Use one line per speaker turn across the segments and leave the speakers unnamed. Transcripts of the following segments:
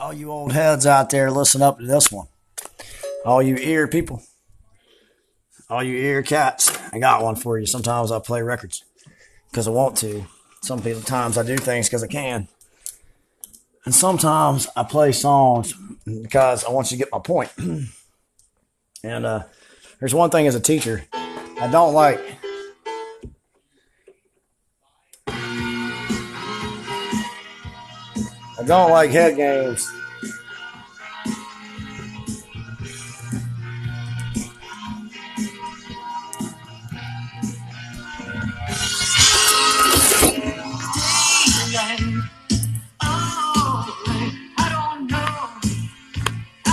All you old heads out there, listen up to this one. All you ear people, all you ear cats, I got one for you. Sometimes I play records because I want to. Some people times I do things because I can. And sometimes I play songs because I want you to get my point. and uh, there's one thing as a teacher I don't like. I don't like head games.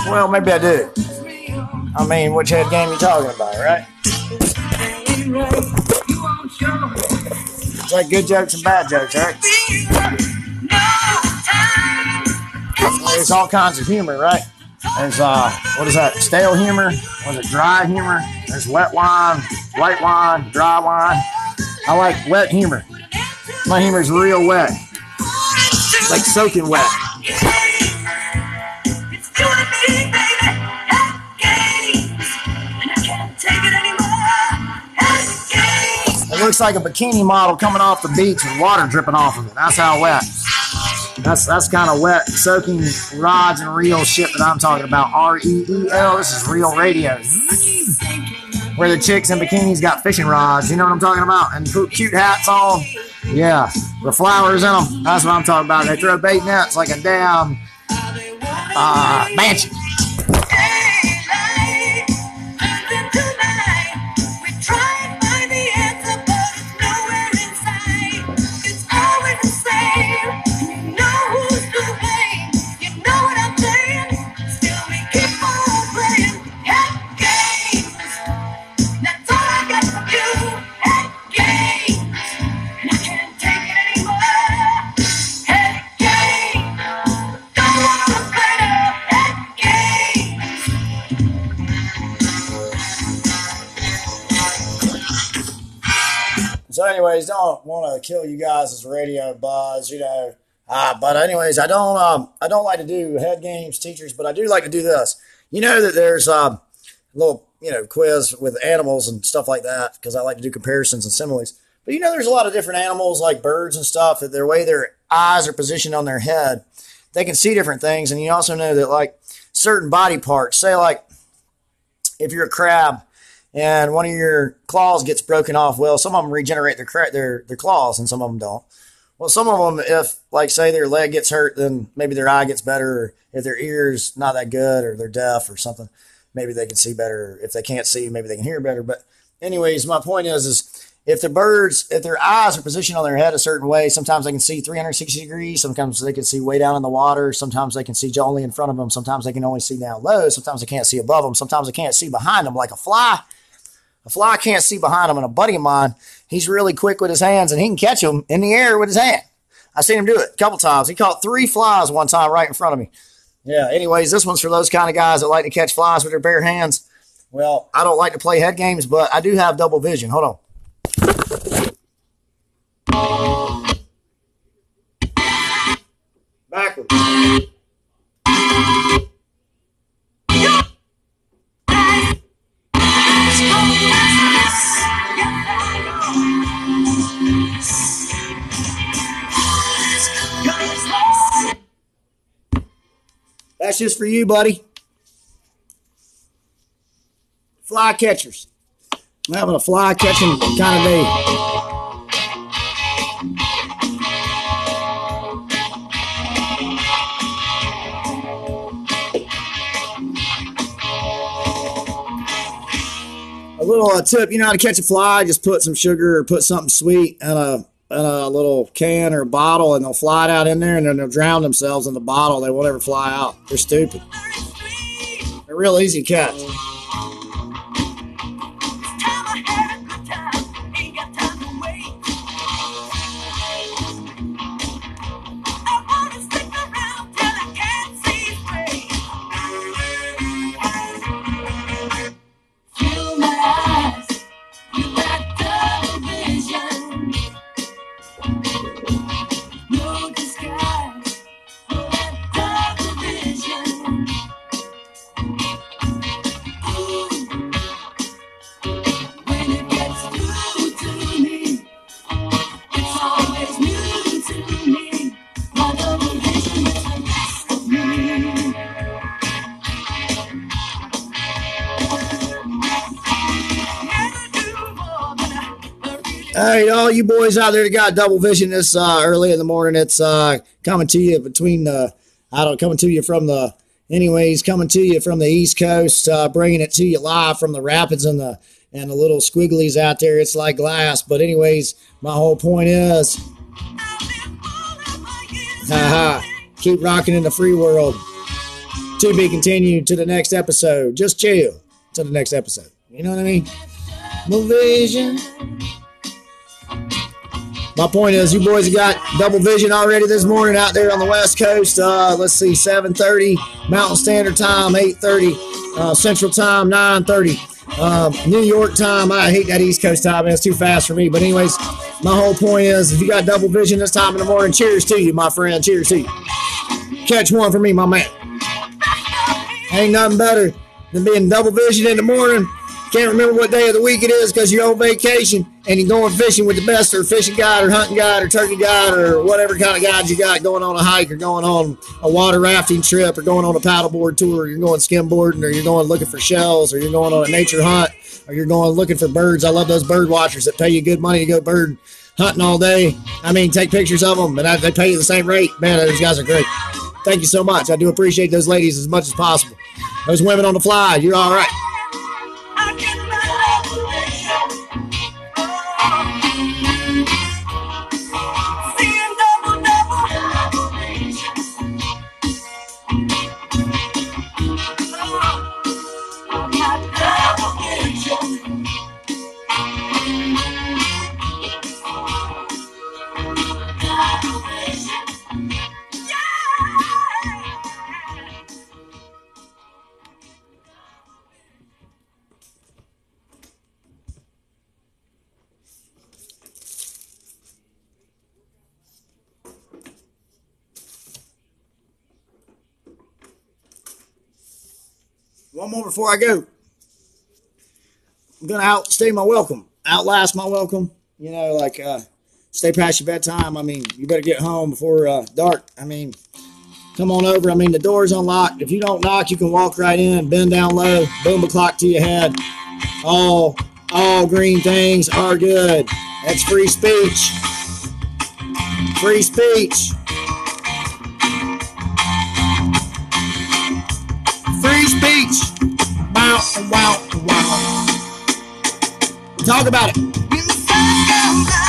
Well, maybe I do. I mean, which head game you talking about, right? It's like good jokes and bad jokes, right? There's all kinds of humor, right? There's uh, what is that? Stale humor? Was it dry humor? There's wet wine, white wine, dry wine. I like wet humor. My humor's real wet, like soaking wet. It looks like a bikini model coming off the beach with water dripping off of it. That's how wet. That's that's kind of wet, soaking rods and reel shit that I'm talking about. R E E L. This is real radio. Where the chicks in bikinis got fishing rods. You know what I'm talking about? And cute hats on. Yeah, the flowers in them. That's what I'm talking about. They throw bait nets like a damn uh. So, anyways, don't want to kill you guys' as radio buzz, you know. Uh, but anyways, I don't um, I don't like to do head games, teachers, but I do like to do this. You know that there's um, a little you know quiz with animals and stuff like that because I like to do comparisons and similes. But you know, there's a lot of different animals like birds and stuff that their way their eyes are positioned on their head, they can see different things. And you also know that like certain body parts, say like if you're a crab and one of your claws gets broken off, well, some of them regenerate their their their claws, and some of them don't. Well, some of them, if like say their leg gets hurt, then maybe their eye gets better. Or if their ears not that good, or they're deaf or something, maybe they can see better. If they can't see, maybe they can hear better. But anyways, my point is, is if the birds, if their eyes are positioned on their head a certain way, sometimes they can see 360 degrees. Sometimes they can see way down in the water. Sometimes they can see only in front of them. Sometimes they can only see down low. Sometimes they can't see above them. Sometimes they can't see behind them, like a fly. A fly can't see behind him, and a buddy of mine, he's really quick with his hands, and he can catch them in the air with his hand. I've seen him do it a couple times. He caught three flies one time right in front of me. Yeah. Anyways, this one's for those kind of guys that like to catch flies with their bare hands. Well, I don't like to play head games, but I do have double vision. Hold on. Backwards. Just for you, buddy. Fly catchers. I'm having a fly catching kind of day. A little uh, tip, you know how to catch a fly? Just put some sugar or put something sweet in a in a little can or bottle, and they'll fly out in there, and then they'll drown themselves in the bottle. They won't ever fly out. They're stupid. They're real easy to all you boys out there that got double vision this uh, early in the morning, it's uh, coming to you between the, I don't coming to you from the, anyways, coming to you from the East Coast, uh, bringing it to you live from the rapids and the and the little squigglies out there. It's like glass, but anyways, my whole point is, haha, keep rocking in the free world. To be continued to the next episode. Just chill to the next episode. You know what I mean? No vision. My point is, you boys got double vision already this morning out there on the West Coast. Uh, let's see, 7:30 Mountain Standard Time, 8:30 uh, Central Time, 9:30 uh, New York time. I hate that East Coast time. Man. It's too fast for me. But anyways, my whole point is, if you got double vision this time in the morning, cheers to you, my friend. Cheers to you. Catch one for me, my man. Ain't nothing better than being double vision in the morning can't remember what day of the week it is because you're on vacation and you're going fishing with the best or fishing guide or hunting guide or turkey guide or whatever kind of guide you got going on a hike or going on a water rafting trip or going on a paddleboard tour or you're going skimboarding or you're going looking for shells or you're going on a nature hunt or you're going looking for birds. I love those bird watchers that pay you good money to go bird hunting all day. I mean, take pictures of them and they pay you the same rate. Man, those guys are great. Thank you so much. I do appreciate those ladies as much as possible. Those women on the fly, you're all right. One more before I go. I'm gonna outstay my welcome, outlast my welcome. You know, like uh, stay past your bedtime. I mean, you better get home before uh, dark. I mean, come on over. I mean, the door's unlocked. If you don't knock, you can walk right in, bend down low, boom a clock to your head. All all green things are good. That's free speech. Free speech. Wow, wow, wow. Talk about it.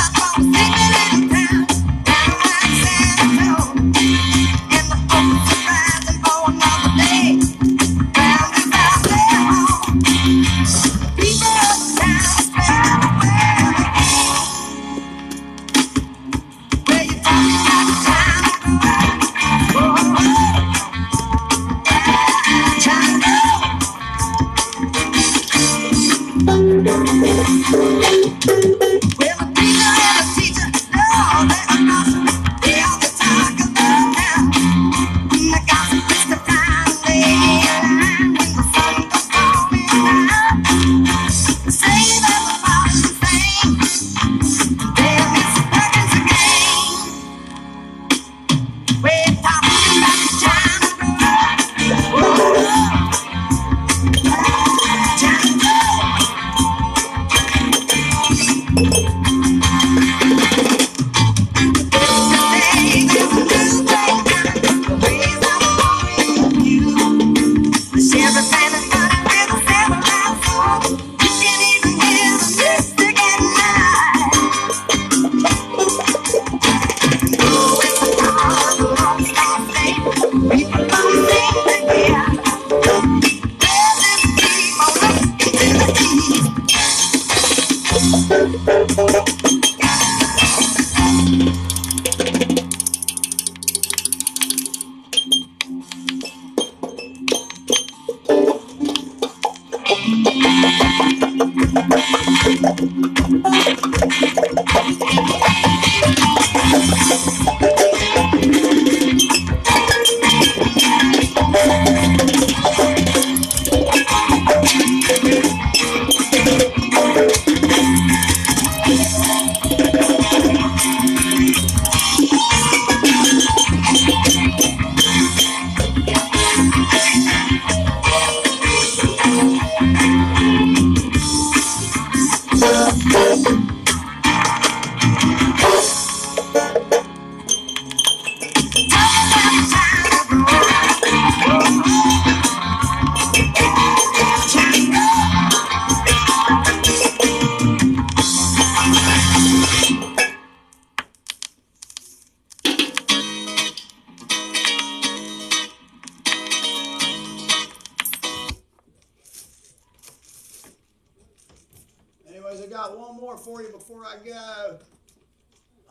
Got one more for you before I go.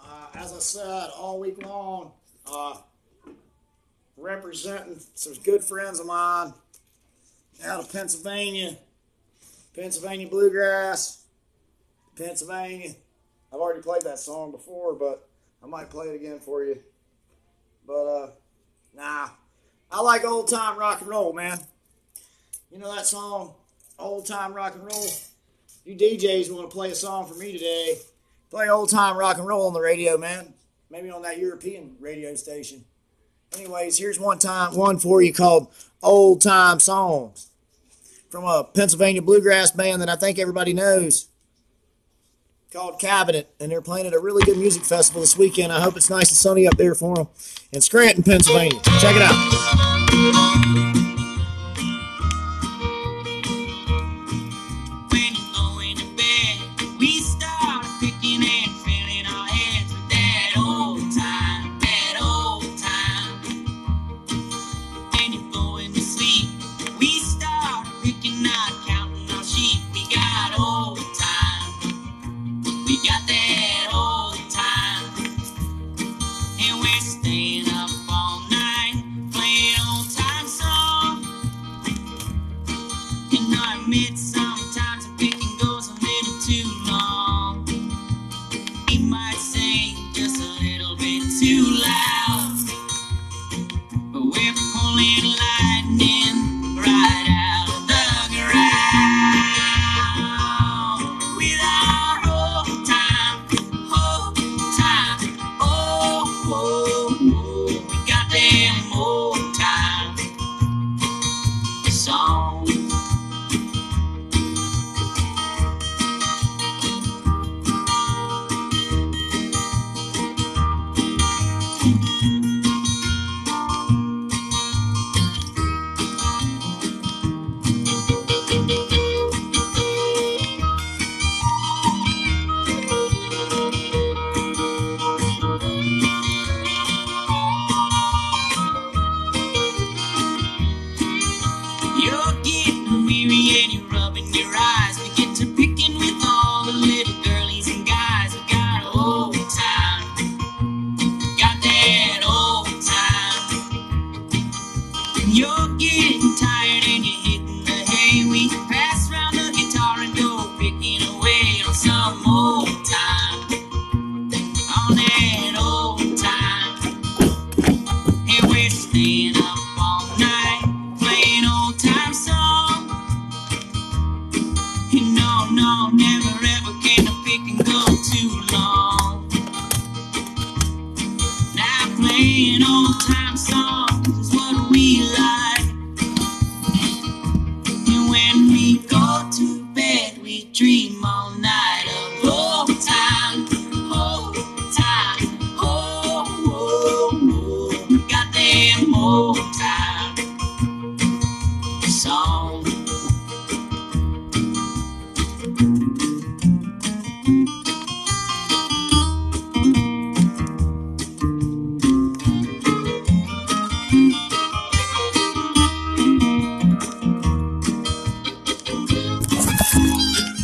Uh, as I said, all week long, uh, representing some good friends of mine out of Pennsylvania, Pennsylvania Bluegrass, Pennsylvania. I've already played that song before, but I might play it again for you. But, uh, nah, I like old time rock and roll, man. You know that song, Old Time Rock and Roll? You DJs want to play a song for me today, play old time rock and roll on the radio, man. Maybe on that European radio station. Anyways, here's one time one for you called Old Time Songs from a Pennsylvania bluegrass band that I think everybody knows called Cabinet, and they're playing at a really good music festival this weekend. I hope it's nice and sunny up there for them in Scranton, Pennsylvania. Check it out.